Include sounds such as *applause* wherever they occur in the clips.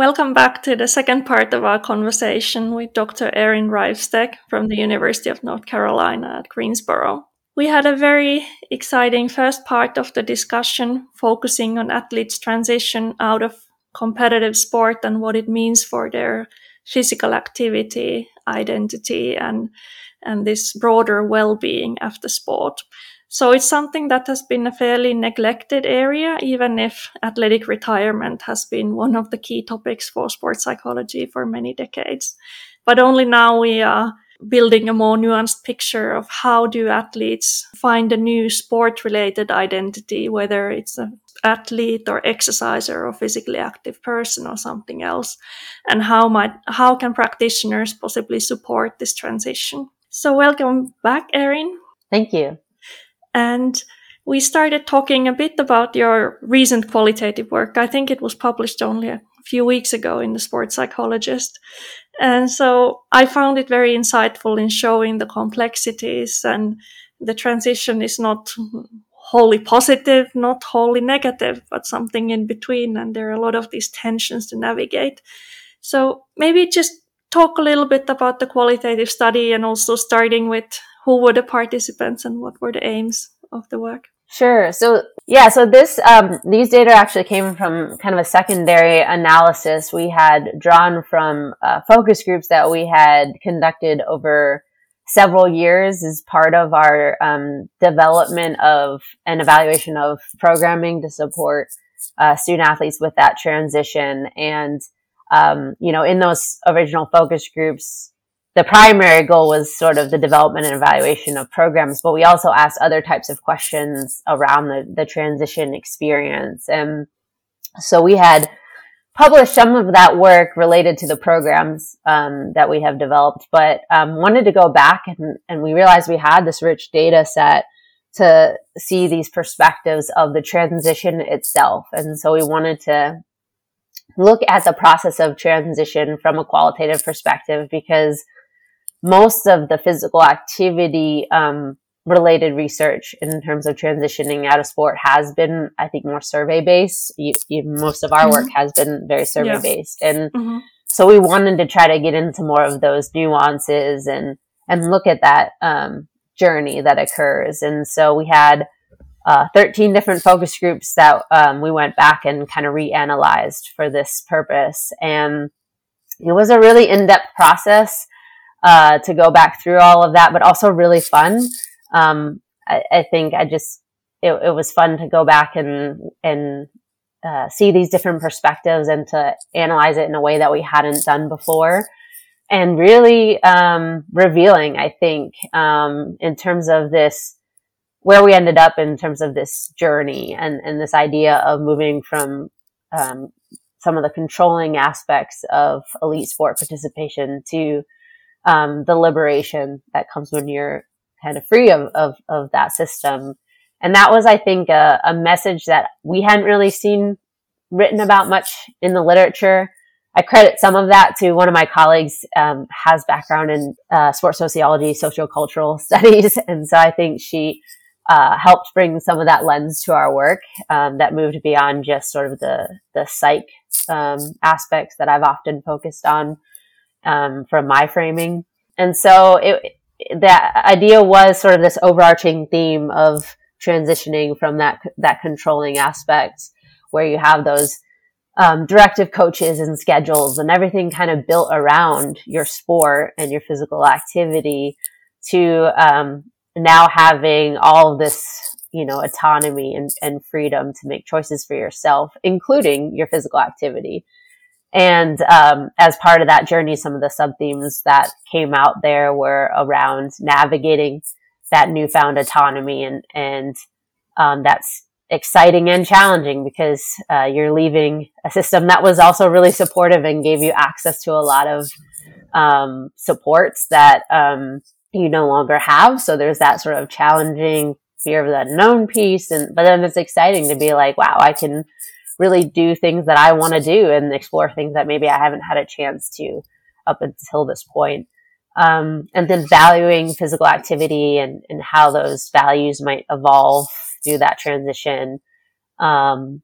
Welcome back to the second part of our conversation with Dr. Erin Reifsteck from the University of North Carolina at Greensboro. We had a very exciting first part of the discussion focusing on athletes' transition out of competitive sport and what it means for their physical activity, identity, and, and this broader well-being after sport. So it's something that has been a fairly neglected area, even if athletic retirement has been one of the key topics for sports psychology for many decades. But only now we are building a more nuanced picture of how do athletes find a new sport related identity, whether it's an athlete or exerciser or physically active person or something else, and how might, how can practitioners possibly support this transition? So welcome back, Erin. Thank you. And we started talking a bit about your recent qualitative work. I think it was published only a few weeks ago in the Sports Psychologist. And so I found it very insightful in showing the complexities and the transition is not wholly positive, not wholly negative, but something in between. And there are a lot of these tensions to navigate. So maybe just talk a little bit about the qualitative study and also starting with who were the participants and what were the aims of the work? Sure. So yeah, so this um, these data actually came from kind of a secondary analysis we had drawn from uh, focus groups that we had conducted over several years as part of our um, development of an evaluation of programming to support uh, student athletes with that transition. And um, you know, in those original focus groups, the primary goal was sort of the development and evaluation of programs, but we also asked other types of questions around the, the transition experience. And so we had published some of that work related to the programs um, that we have developed, but um, wanted to go back and, and we realized we had this rich data set to see these perspectives of the transition itself. And so we wanted to look at the process of transition from a qualitative perspective because most of the physical activity um, related research in terms of transitioning out of sport has been, I think, more survey based. most of our mm-hmm. work has been very survey based, and mm-hmm. so we wanted to try to get into more of those nuances and and look at that um, journey that occurs. And so we had uh, 13 different focus groups that um, we went back and kind of reanalyzed for this purpose, and it was a really in depth process uh, to go back through all of that, but also really fun. Um, I, I, think I just, it, it, was fun to go back and, and, uh, see these different perspectives and to analyze it in a way that we hadn't done before. And really, um, revealing, I think, um, in terms of this, where we ended up in terms of this journey and, and this idea of moving from, um, some of the controlling aspects of elite sport participation to um, the liberation that comes when you're kind of free of, of, of that system. And that was, I think, a, a, message that we hadn't really seen written about much in the literature. I credit some of that to one of my colleagues um, has background in uh, sports sociology, sociocultural *laughs* studies, and so I think she uh, helped bring some of that lens to our work um, that moved beyond just sort of the the psych um, aspects that I've often focused on um, from my framing. And so it, the idea was sort of this overarching theme of transitioning from that, that controlling aspect where you have those um, directive coaches and schedules and everything kind of built around your sport and your physical activity to um, now having all this you know autonomy and, and freedom to make choices for yourself including your physical activity and um, as part of that journey some of the sub themes that came out there were around navigating that newfound autonomy and and um, that's exciting and challenging because uh, you're leaving a system that was also really supportive and gave you access to a lot of um, supports that um, you no longer have. So there's that sort of challenging fear of the unknown piece, and but then it's exciting to be like, wow, I can really do things that I want to do and explore things that maybe I haven't had a chance to up until this point. Um, and then valuing physical activity and, and how those values might evolve through that transition. Um,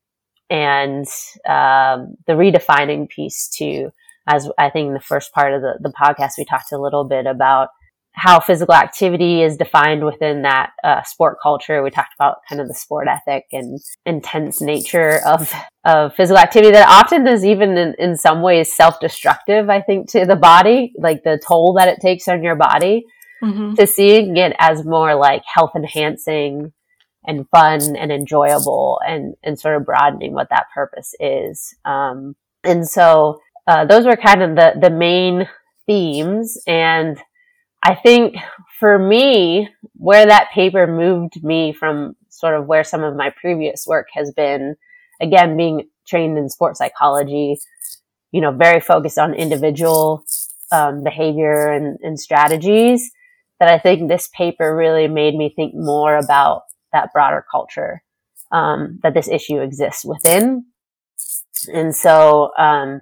and um, the redefining piece too, as I think in the first part of the, the podcast, we talked a little bit about how physical activity is defined within that uh, sport culture. We talked about kind of the sport ethic and intense nature of of physical activity that often is even in, in some ways self destructive. I think to the body, like the toll that it takes on your body. Mm-hmm. To seeing it as more like health enhancing and fun and enjoyable and and sort of broadening what that purpose is. Um, and so uh, those were kind of the the main themes and I think for me, where that paper moved me from sort of where some of my previous work has been, again, being trained in sports psychology, you know, very focused on individual um, behavior and, and strategies, that I think this paper really made me think more about that broader culture um, that this issue exists within. And so um,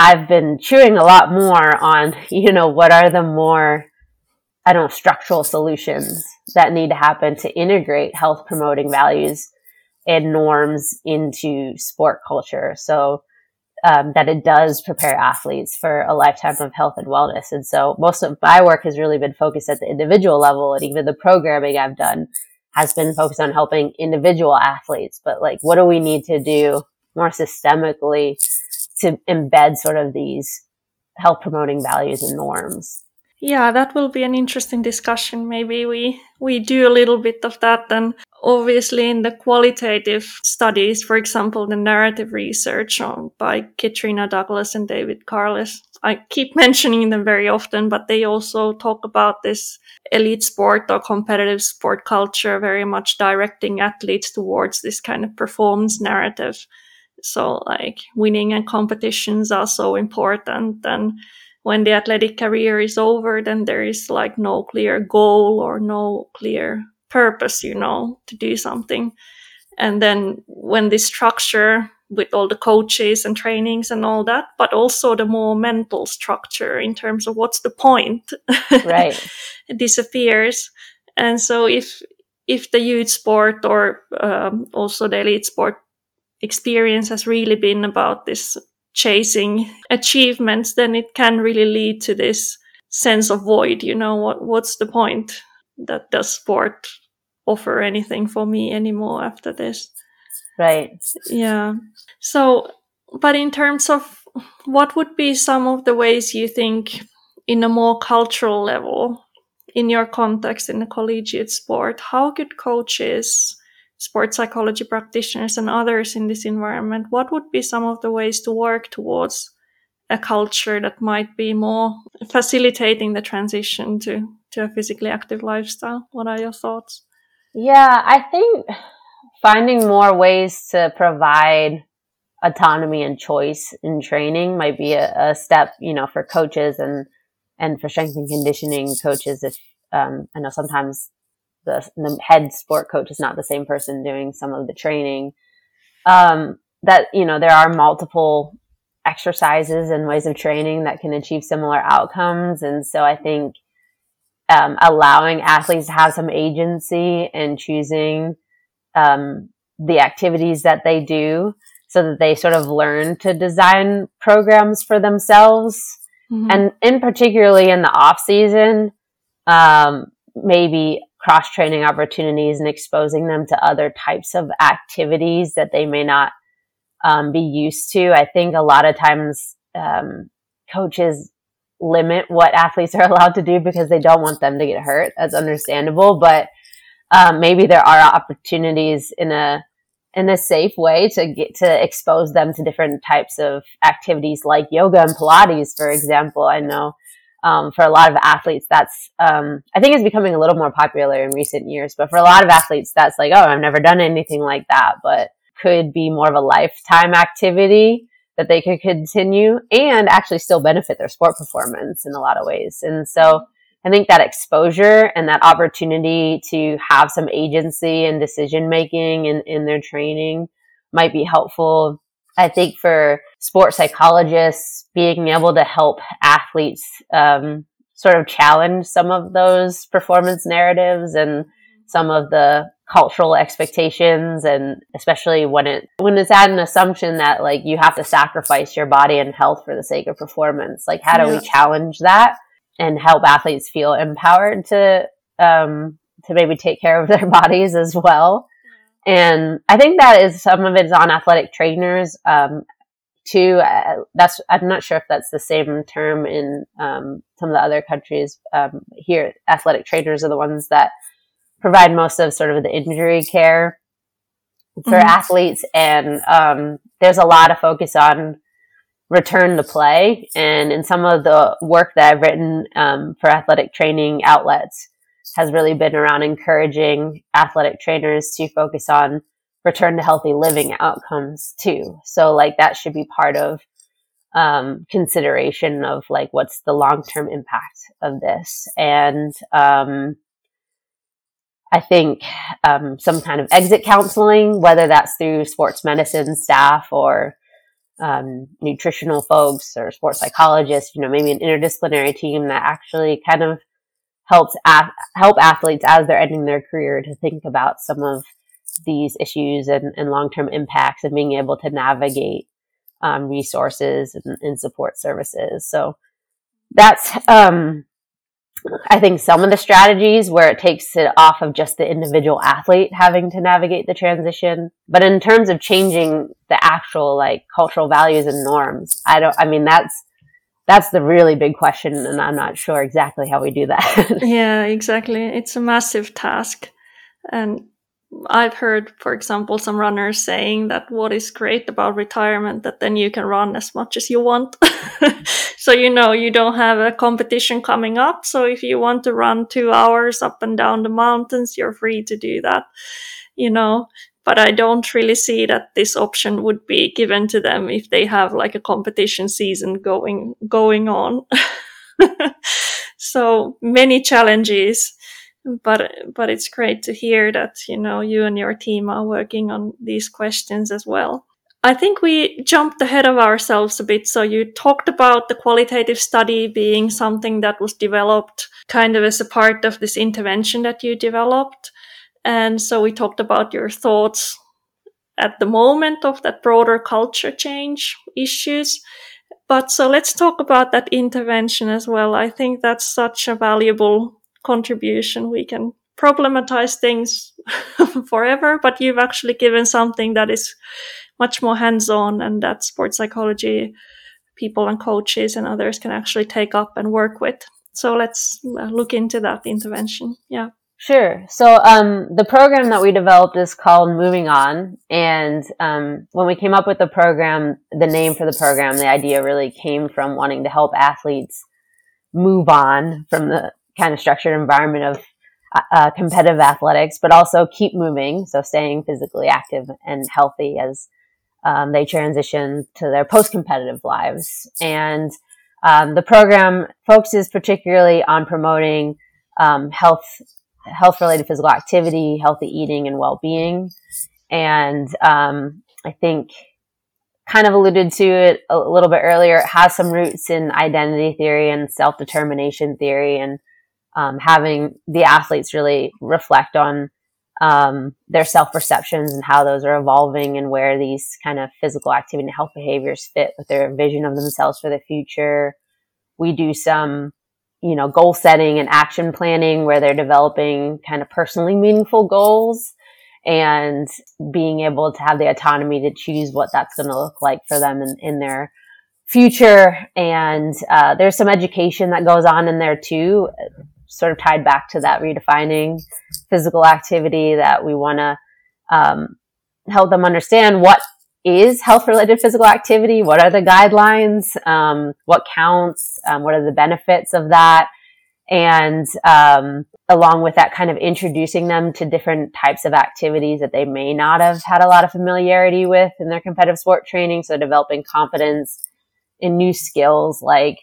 I've been chewing a lot more on, you know, what are the more I don't know, structural solutions that need to happen to integrate health promoting values and norms into sport culture. So, um, that it does prepare athletes for a lifetime of health and wellness. And so most of my work has really been focused at the individual level and even the programming I've done has been focused on helping individual athletes. But like, what do we need to do more systemically to embed sort of these health promoting values and norms? Yeah, that will be an interesting discussion. Maybe we we do a little bit of that and obviously in the qualitative studies, for example, the narrative research on, by Kitrina Douglas and David Carless. I keep *laughs* mentioning them very often, but they also talk about this elite sport or competitive sport culture very much directing athletes towards this kind of performance narrative. So like winning and competitions are so important and when the athletic career is over, then there is like no clear goal or no clear purpose, you know, to do something. And then when this structure with all the coaches and trainings and all that, but also the more mental structure in terms of what's the point, *laughs* right, disappears. And so if if the youth sport or um, also the elite sport experience has really been about this chasing achievements, then it can really lead to this sense of void. You know, what, what's the point that does sport offer anything for me anymore after this? Right. Yeah. So, but in terms of what would be some of the ways you think in a more cultural level in your context in a collegiate sport, how could coaches sports psychology practitioners and others in this environment, what would be some of the ways to work towards a culture that might be more facilitating the transition to, to a physically active lifestyle? What are your thoughts? Yeah, I think finding more ways to provide autonomy and choice in training might be a, a step, you know, for coaches and and for strength and conditioning coaches. If um, I know sometimes the, the head sport coach is not the same person doing some of the training. Um, that, you know, there are multiple exercises and ways of training that can achieve similar outcomes. And so I think, um, allowing athletes to have some agency and choosing, um, the activities that they do so that they sort of learn to design programs for themselves. Mm-hmm. And in particularly in the off season, um, maybe cross training opportunities and exposing them to other types of activities that they may not um, be used to. I think a lot of times um, coaches limit what athletes are *laughs* allowed to do because they don't want them to get hurt. That's understandable, but um, maybe there are opportunities in a in a safe way to get to expose them to different types of activities like yoga and Pilates, for example. I know um, for a lot of athletes, that's um, I think it's becoming a little more popular in recent years. But for a lot of athletes, that's like, oh, I've never done anything like that, but could be more of a lifetime activity that they could continue and actually still benefit their sport performance in a lot of ways. And so I think that exposure and that opportunity to have some agency and decision making in, in their training might be helpful. I think for sports psychologists, being able to help athletes um, sort of challenge some of those performance narratives and some of the cultural expectations and especially when it when it's at an assumption that like you have to sacrifice your body and health for the sake of performance like how do yeah. we challenge that and help athletes feel empowered to um to maybe take care of their *laughs* bodies as well and i think that is some of it is on athletic trainers um too uh, that's i'm not sure if that's the same term in um, some of the other countries um, here athletic trainers are the ones that provide most of sort of the injury care for mm-hmm. athletes. And um, there's a lot of focus on return to play. And in some of the work that I've written um, for athletic training outlets has really been around encouraging athletic trainers to focus on return to healthy living outcomes too. So like that should be part of um, consideration of like what's the long term impact of this. And um, I think um, some kind of exit counseling, whether that's through sports medicine staff or um, nutritional folks or sports psychologists, you know, maybe an interdisciplinary team that actually kind of helps help athletes as they're ending their career to think about some of these issues and, and long-term impacts and being able to navigate um, resources and, and, support services. So that's um, I think some of the strategies where it takes it off of just the individual athlete having to navigate the transition. But in terms of changing the actual like cultural values and norms, I don't, I mean, that's, that's the really big question. And I'm not sure exactly how we do that. *laughs* yeah, exactly. It's a massive task. And I've heard, for example, some runners saying that what is great about retirement that then you can run as much as you want. *laughs* so you know you don't have a competition coming up. So if you want to run two hours up and down the mountains, you're free to do that. You know, but I don't really see that this option would be given to them if they have like a competition season going going on. *laughs* so many challenges but but it's great to hear that you know you and your team are working on these questions as well. I think we jumped ahead of ourselves a bit. So you talked about the qualitative study being something that was developed kind of as a part of this intervention that you developed and so we talked about your thoughts at the moment of that broader culture change issues but so let's talk about that intervention as well i think that's such a valuable contribution. We can problematize things *laughs* forever, but you've actually given something that is much more hands on and that sports psychology people and coaches and others can actually take up and work with. So let's uh, look into that intervention. Yeah. Sure. So um, the program that we developed is called Moving On, and um, when we came up with the program, the name for the program, the idea really came from wanting to help athletes move on from the kind of structured environment of uh, uh, competitive athletics, but also keep moving. So staying physically active and healthy as um, they transition to their post-competitive lives. And um, the program focuses particularly on promoting um, health, health-related physical activity, healthy eating, and well-being. And um, I think kind of alluded to it a little bit earlier. It has some roots in identity theory and self-determination theory, and um, having the athletes really reflect on um, their self perceptions and how those are evolving and where these kind of physical activity and health behaviors fit with their vision of themselves for the future. We do some, you know, goal setting and action planning where they're developing kind of personally meaningful goals and being able to have the autonomy to choose what that's going to look like for them in, in their future. And uh, there's some education that goes on in there too, sort of tied back to that redefining physical activity that we want to um, help them understand what is health related physical activity, what are the guidelines, um, what counts, um, what are the benefits of that. And um, along with that, kind of introducing them to different types of activities that they may not have had a lot of familiarity with in their competitive sport training. So developing confidence in new skills like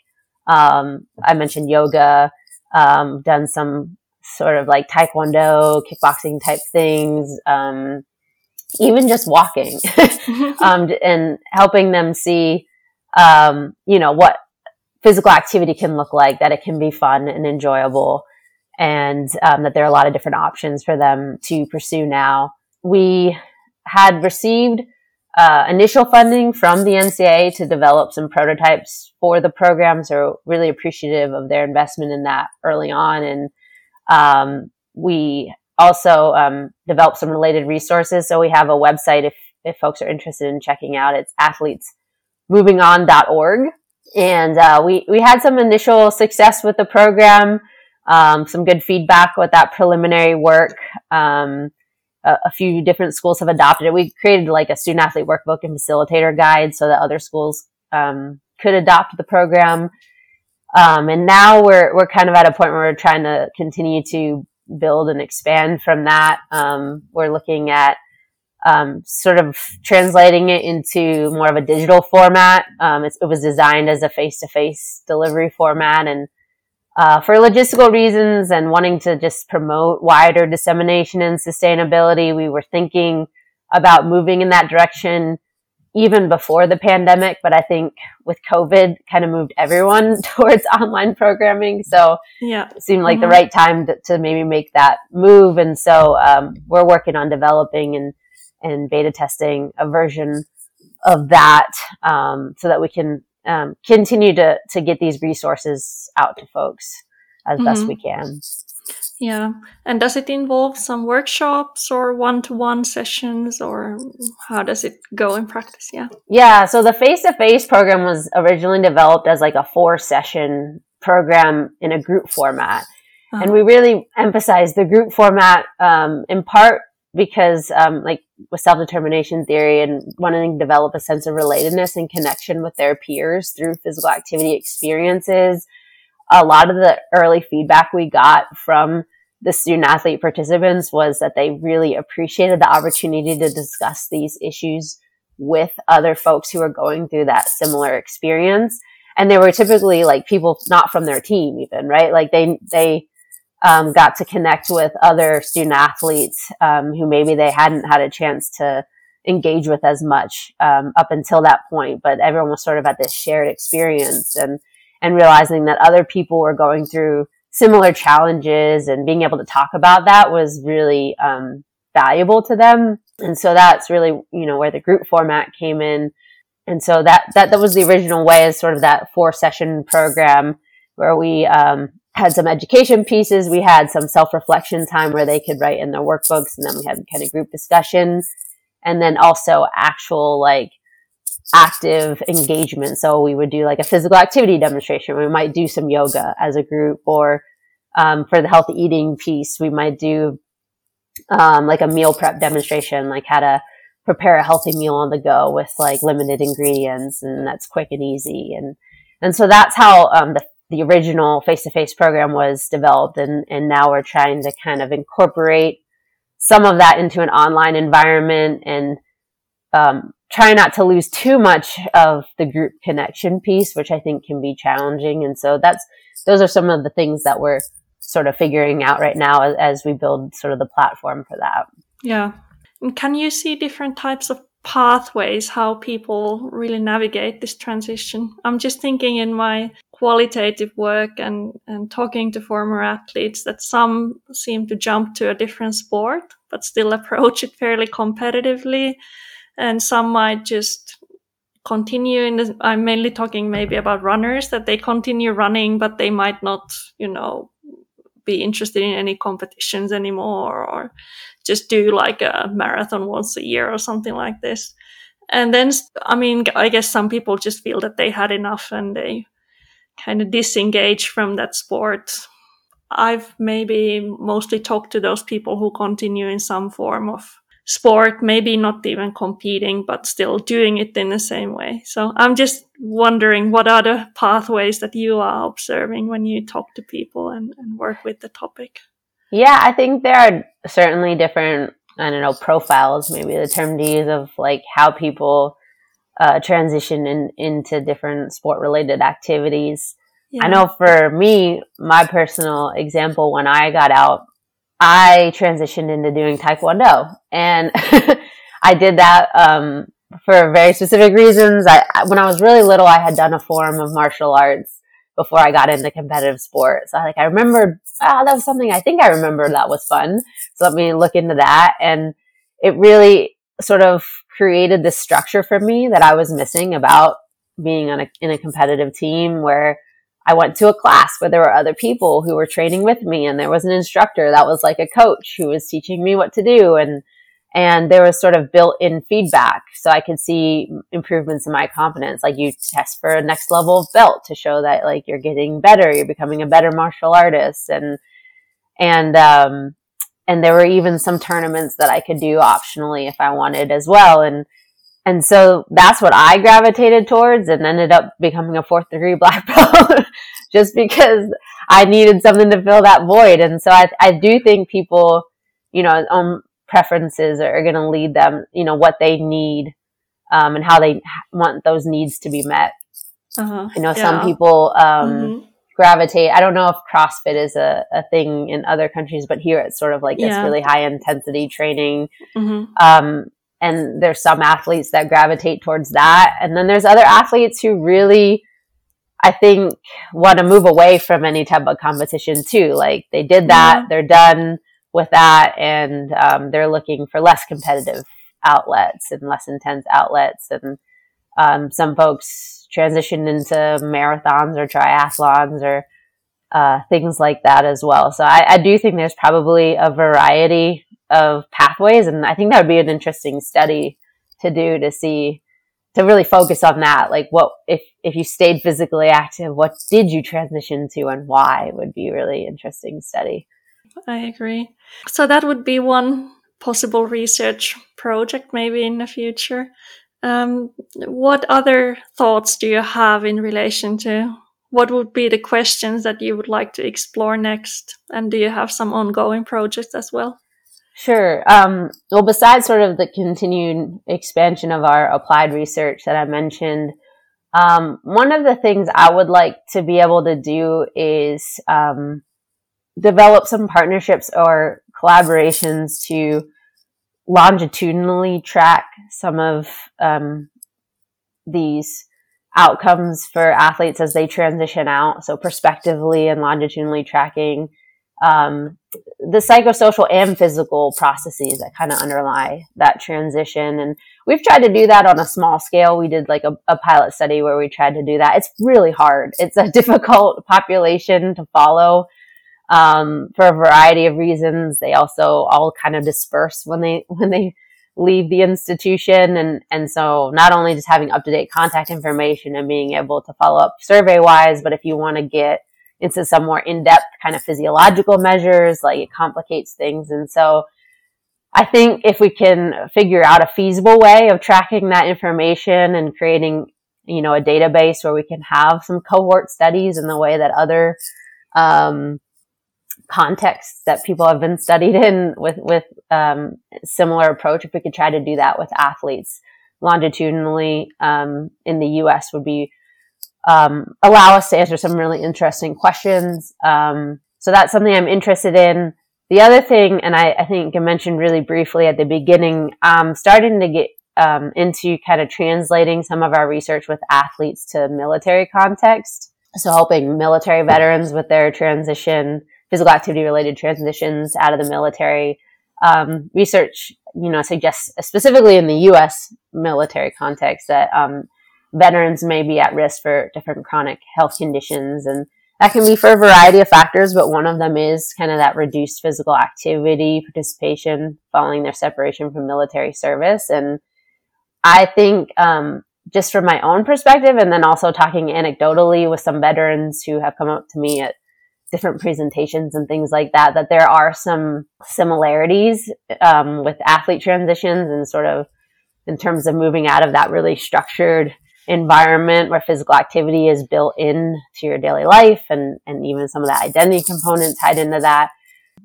um, I mentioned yoga, um, done some sort of like taekwondo, kickboxing type things, um, even just walking, *laughs* um, and helping them see, um, you know, what physical activity can look like, that it can be fun and enjoyable, and um, that there are a lot of different options for them to pursue now. We had received uh, initial funding from the NCAA to develop some prototypes for the program. So really appreciative of their investment in that early on. And um, we also um, some related resources. So we have a website if, if folks are interested in checking out. It's athletesmovingon.org. And uh, we, we had some initial success with the program, um, some good feedback with that preliminary work. Um, a, a, few different schools have adopted it. We created like a student athlete workbook and facilitator guide so that other schools um, could adopt the program. Um, and now we're we're kind of at a point where we're trying to continue to build and expand from that. Um, we're looking at um, sort of translating it into more of a digital format. Um, it was designed as a face to face delivery format, and uh, for logistical reasons and wanting to just promote wider dissemination and sustainability, we were thinking about moving in that direction even before the pandemic. But I think with COVID, kind of moved everyone *laughs* towards online programming. So yeah, it seemed like mm-hmm. the right time to, to, maybe make that move. And so um, we're working on developing and and beta testing a version of that um, so that we can um, continue to to get these resources out to folks as mm-hmm. best we can. Yeah, and does it involve some workshops or one-to-one sessions, or how does it go in practice? Yeah. Yeah. So the face-to-face program was originally developed as like a four-session program in a group format. Uh-huh. And we really emphasize the group format um, in part because um, like with self-determination theory and wanting to develop a sense of relatedness and connection with their peers through physical activity experiences a lot of the early feedback we got from the student athlete participants was that they really appreciated the opportunity to discuss these issues with other folks who are going through that similar experience and they were typically like people not from their team even right like they they um, got to connect with other student athletes um, who maybe they hadn't had a chance to engage with as much um, up until that point. But everyone was sort of at this shared experience and and realizing that other people were going through similar challenges and being able to talk about that was really um, valuable to them. And so that's really you know where the group format came in. And so that that that was the original way is sort of that four session program where we um, had some education pieces. We had some self reflection time where they could write in their workbooks, and then we had kind of group discussion, and then also actual like active engagement. So we would do like a physical activity demonstration. We might do some yoga as a group, or um, for the healthy eating piece, we might do um, like a meal prep demonstration, like how to prepare a healthy meal on the go with like limited ingredients, and that's quick and easy. And and so that's how um, the the original face-to-face program was developed and, and now we're trying to kind of incorporate some of that into an online environment and um, try not to lose too much of the group connection piece, which I think can be challenging. And so that's those are some of the things that we're sort of figuring out right now as, as we build sort of the platform for that. Yeah. And can you see different types of pathways how people really navigate this transition. I'm just thinking in my qualitative work and, and talking to former athletes that some seem to jump to a different sport, but still approach it fairly competitively. And some might just continue in the, I'm mainly talking maybe about runners that they continue running, but they might not, you know, be interested in any competitions anymore or just do like a marathon once a year or something like this. And then, I mean, I guess some people just feel that they had enough and they kind of disengage from that sport. I've maybe mostly talked to those people who continue in some form of sport, maybe not even competing, but still doing it in the same way. So I'm just wondering what are the pathways that you are observing when you talk to people and, and work with the topic? Yeah, I think there are certainly different, I don't know, profiles, maybe the term to use of like how people uh, transition in, into different sport related activities. Yeah. I know for me, my personal example, when I got out, I transitioned into doing Taekwondo and *laughs* I did that, um, for very specific reasons. I, when I was really little, I had done a form of martial arts before I got into competitive sports. So, like, I remembered, ah, oh, that was something I think I remember that was fun. So let me look into that. And it really sort of created this structure for me that I was missing about being on a, in a competitive team where I went to a class where there were other people who were training with me and there was an instructor that was like a coach who was teaching me what to do and and there was sort of built-in feedback so I could see improvements in my confidence. Like you test for a next level of belt to show that like you're getting better you're becoming a better martial artist and and um and there were even some tournaments that I could do optionally if I wanted as well and and so that's what I gravitated towards and ended up becoming a fourth degree *laughs* black belt *laughs* just because I needed something to fill that void. And so I, I do think people, you know, own preferences are going to lead them, you know, what they need, um, and how they want those needs to be met. Uh-huh. You know, yeah. some people, um, mm-hmm. gravitate. I don't know if CrossFit is a, a thing in other countries, but here it's sort of like yeah. this really high intensity training. Mm-hmm. Um, and there's some athletes that gravitate towards that. And then there's other athletes who really i think want to move away from any type of competition too. Like they did that yeah. they're done with that and um, they're looking for less competitive outlets and less intense outlets. And um, some folks transition into marathons or triathlons or uh, things like that as well so I, I do think there's probably a variety of pathways. And I think that would be an interesting study to do to see, to really focus on that. Like what, if, if you stayed physically active, what did you transition to and why would be really interesting study. I agree. So that would be one possible research project maybe in the future. Um, what other thoughts do you have in relation to what would be the questions that you would like to explore next? And do you have some ongoing projects as well? Sure. Um, well, besides sort of the continued expansion of our applied research that I mentioned, um, one of the things I would like to be able to do is um, develop some partnerships or collaborations to longitudinally track some of um, these outcomes for athletes as they transition out. So, prospectively and longitudinally tracking um, the psychosocial and physical processes that kind of underlie that transition. And we've tried to do that on a small scale. We did like a, a, pilot study where we tried to do that. It's really hard. It's a *laughs* difficult population to follow. Um, for a variety of reasons. They also all kind of disperse when they, *laughs* when they leave the institution. And, and so not only just having up to date contact information and being able to follow up survey wise, but if you want to get into some more in-depth kind of physiological measures, like it complicates things. And so I think if we can figure out a feasible way of tracking that information and creating, you know, a database where we can have some cohort studies in the way that other, um, contexts that people have been studied in with, with, um, similar approach, if we could try to do that with athletes longitudinally, um, in the U.S. would be um, allow us to answer some really interesting questions. Um, so that's something I'm interested in. The other thing, and I, I think I mentioned really briefly at the beginning, um, starting to get um, into kind of translating some of our research with athletes to military context. So helping military veterans with their transition, physical activity related transitions out of the military. Um, research, you know, suggests specifically in the U.S. military context that um, veterans may be at risk for different chronic health conditions and that can be for a variety of factors, but one of them is kind of that reduced physical activity participation following their separation from military service. And I think um, just from my own perspective, and then also talking anecdotally with some veterans who have come up to me at different presentations and things like that, that there are some similarities um, with athlete transitions and sort of in terms of moving out of that really structured environment where physical activity is built into your daily life and, and even some of the identity components tied into that.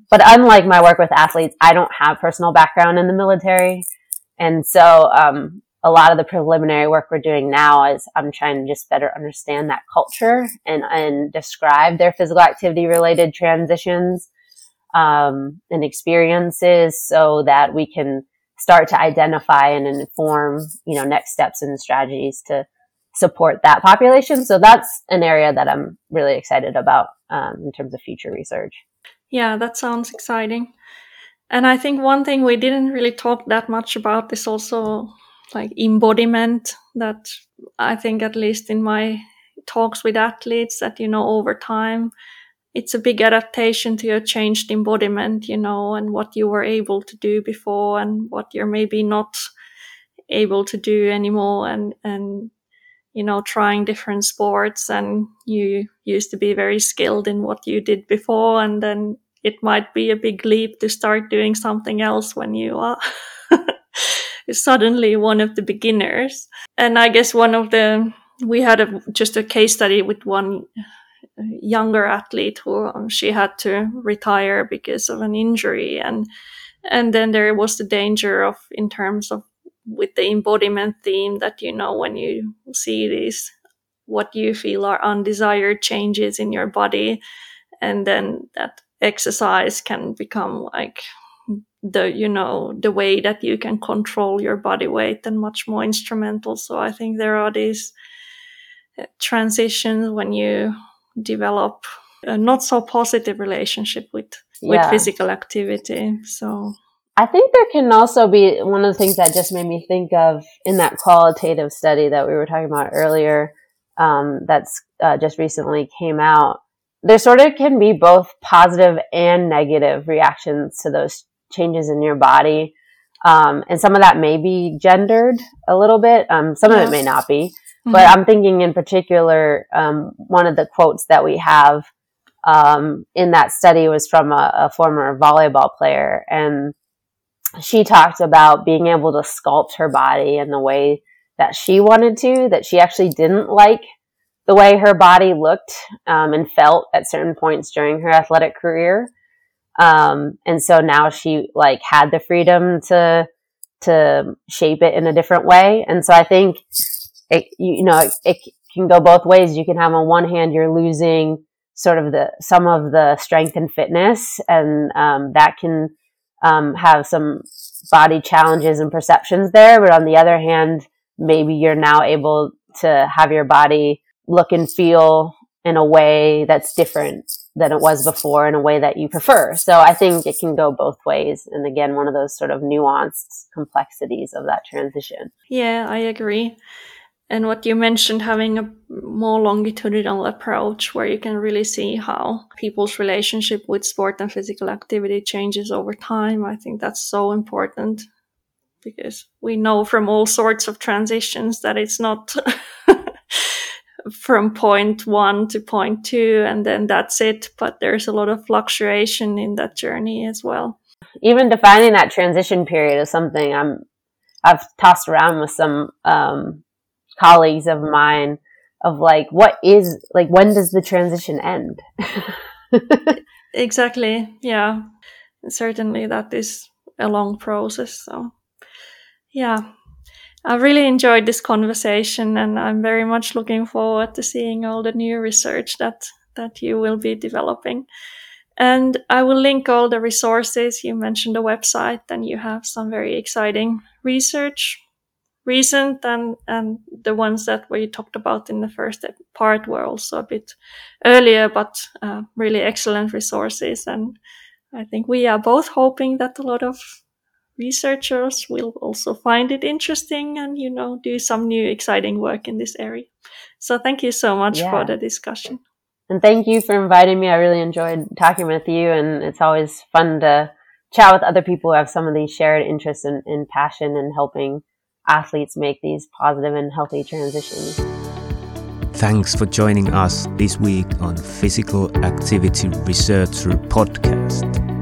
But unlike my work with athletes, I don't have personal background in the military. And so, um, a lot of the preliminary work we're doing now is I'm trying to just better understand that culture and, and describe their physical activity related transitions, um, and experiences so that we can start to identify and inform, you know, next steps and strategies to support that population. So that's an area that I'm really excited about um, in terms of future research. Yeah, that sounds exciting. And I think one thing we didn't really talk that much about is also like embodiment that I think at least in my talks with athletes that you know over time it's a big adaptation to your changed embodiment, you know, and what you were able to do before and what you're maybe not able to do anymore and and you know trying different sports. And you used to be very skilled in what you did before and then it might be a big leap to start doing something else when you are *laughs* suddenly one of the beginners. And i guess one of the we had a, just a case study with one younger athlete who um, she had to retire because of an injury. And and then there was the danger of in terms of with the embodiment theme that you know when you see these what you feel are undesired changes in your body and then that exercise can become like the you know the way that you can control your body weight and much more instrumental so i think there are these uh, transitions when you develop a not so positive relationship with with physical activity so I think there can also be one of the things that just made me think of in that qualitative study that we were talking about earlier. Um, that's uh, just recently came out. There sort of can be both positive and negative reactions to those changes in your body. Um, and some of that may be gendered a little bit. Um, some yeah. of it may not be. Mm-hmm. But I'm thinking in particular, um, one of the quotes that we have um, in that study was from a, a former volleyball player. And she talked about being able to sculpt her body in the way that she wanted to, that she actually didn't like the way her body looked um, and felt at certain points during her athletic career. Um, and so now she like had the freedom to to shape it in a different way. And so I think it, you know, it, can go both ways. You can have on one hand, you're losing sort of the some of the strength and fitness, and um, that can um, have some body challenges and perceptions there. But on the other hand, maybe you're now able to have your body look and feel in a way that's different than it was before in a way that you prefer. So I think it can go both ways. And again, one of those sort of nuanced complexities of that transition. Yeah, I agree and what you mentioned having a more longitudinal approach where you can really see how people's relationship with sport and physical activity changes over time i think that's so important because we know from all sorts of transitions that it's not *laughs* from point one to point two and then that's it. But there's a lot of fluctuation in that journey as well. Even defining that transition period is something i'm i've tossed around with some um, colleagues of mine of like what is like when does the transition end? *laughs* Exactly. Yeah. Certainly that is a long process so yeah i really enjoyed this conversation and i'm very much looking forward to seeing all the new research that that you will be developing. And i will link all the resources. You mentioned the website and you have some very exciting research recent and and the ones that we talked about in the first part were also a bit earlier but uh, really excellent resources. And i think we are both hoping that a lot of researchers will also find it interesting and you know do some new exciting work in this area so thank you so much yeah. for the discussion And thank you for inviting me. I really enjoyed talking with you, and it's always fun to chat with other people who have some of these shared interests and, and passion in helping athletes make these positive and healthy transitions. Thanks for joining us this week on Physical Activity Researcher Podcast.